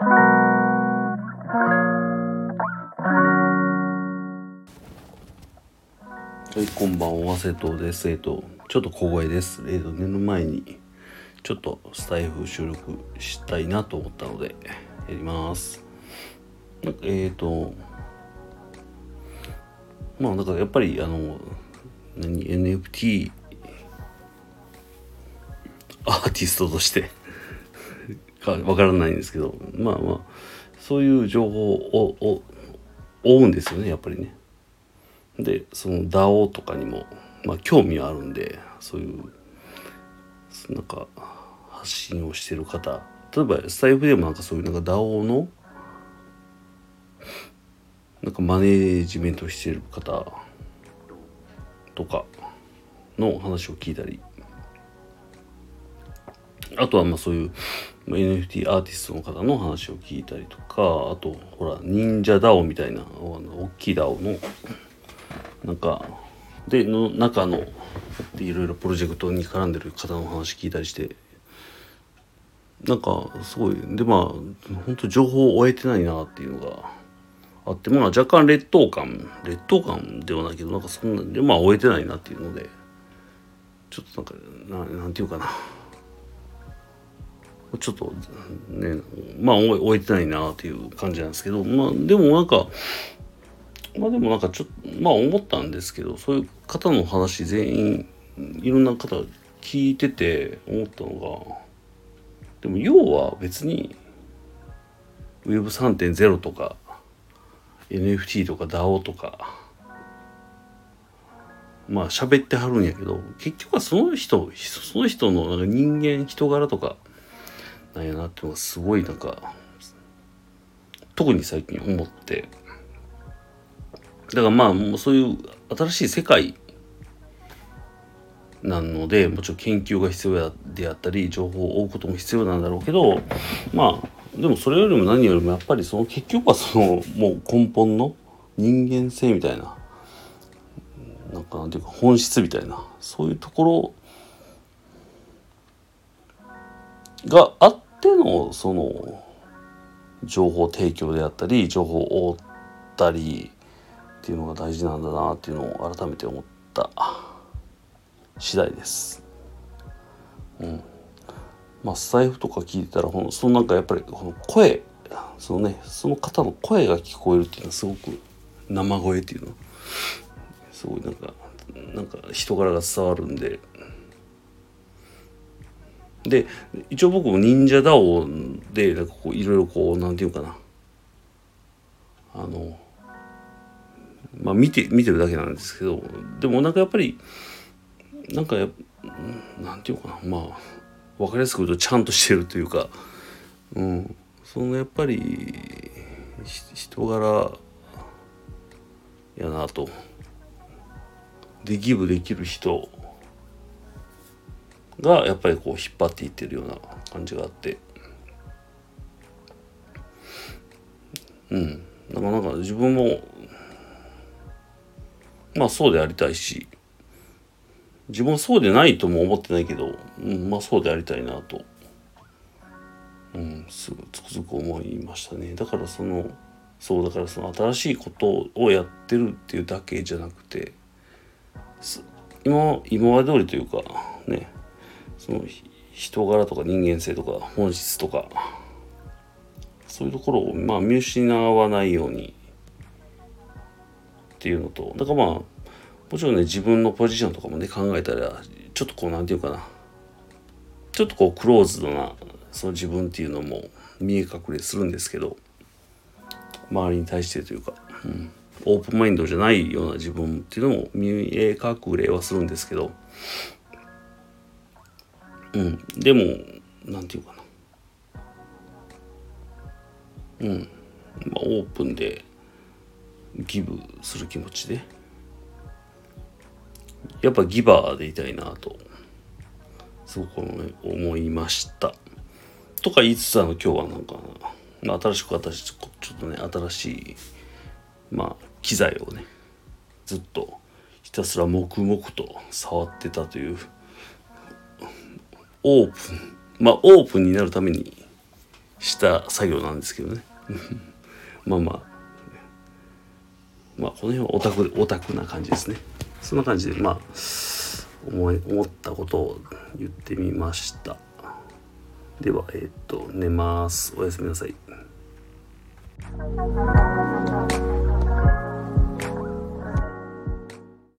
はい、こんばんは、瀬戸です。えっと、ちょっと小声です。えっと、寝る前に、ちょっとスタイフ収録したいなと思ったので、やります。えっと、まあ、なんかやっぱり、あの、何、NFT アーティストとしてかわからないんですけど、まあまあ、そういう情報をを追うんですよね、やっぱりね。でその DAO とかにも、まあ、興味はあるんでそういうなんか発信をしてる方例えばスタイフでもなんかそういうなんか DAO のなんかマネージメントしてる方とかの話を聞いたりあとはまあそういう NFT アーティストの方の話を聞いたりとかあとほら忍者 DAO みたいなあの大きい DAO のなんかでの中のいろいろプロジェクトに絡んでる方の話聞いたりしてなんかすごいでまあ本当情報を終えてないなっていうのがあってまあ若干劣等感劣等感ではないけどなんかそんなでまあ終えてないなっていうのでちょっとなんかななんていうかな。ちょっとねまあ終えてないなっていう感じなんですけどまあでもなんかまあでもなんかちょっとまあ思ったんですけどそういう方の話全員いろんな方聞いてて思ったのがでも要は別に Web3.0 とか NFT とか DAO とかまあ喋ってはるんやけど結局はその人その人のなんか人間人柄とかなんやなってのがすごいなんか特に最近思って。だからまあもうそういう新しい世界なのでもちろん研究が必要であったり情報を追うことも必要なんだろうけどまあでもそれよりも何よりもやっぱりその結局はそのもう根本の人間性みたいななんかなんていうか本質みたいなそういうところがあってのその情報提供であったり情報を追ったりっていうのが大事なんだなっていうのを改めて思った次第です。うん。まあスタイフとか聞いてたらほんそのなんかやっぱりこの声そのねその方の声が聞こえるっていうのはすごく生声っていうのすごいなんかなんか人柄が伝わるんで。で一応僕も忍者ダオでなんかこういろいろこうなんていうかな。あのまあ見て見てるだけなんですけどでもなんかやっぱりなんかやなんていうかな。まあ分かりやすく言うとちゃんとしてるというか、うん、そのやっぱり人柄やなと。でギブできる人。がやっぱりこう引っ張っていってるような感じがあって。うん。なからなか自分もまあそうでありたいし自分はそうでないとも思ってないけど、うん、まあそうでありたいなと、うん、すぐつくづく思いましたね。だからそのそうだからその新しいことをやってるっていうだけじゃなくて今今まで通りというかねその人柄とか人間性とか本質とかそういうところをまあ見失わないようにっていうのとだからまあもちろんね自分のポジションとかもね考えたらちょっとこうなんていうかなちょっとこうクローズドなその自分っていうのも見え隠れするんですけど周りに対してというか、うん、オープンマインドじゃないような自分っていうのも見え隠れはするんですけどうん。でもなんていうかな。うん。まあオープンでギブする気持ちで。やっぱギバーでいたいなと。すごく思いました。とか言いつつあの今日はなんか、まあ、新しく私ちょっとね新しいまあ機材をねずっとひたすら黙々と触ってたというオープン。まあオープンになるためにした作業なんですけどね。まあまあ。まあこの辺はオタクオタクな感じですね。そんな感じでまあ思い思ったことを言ってみました。ではえっ、と寝ます。おやすみなさい。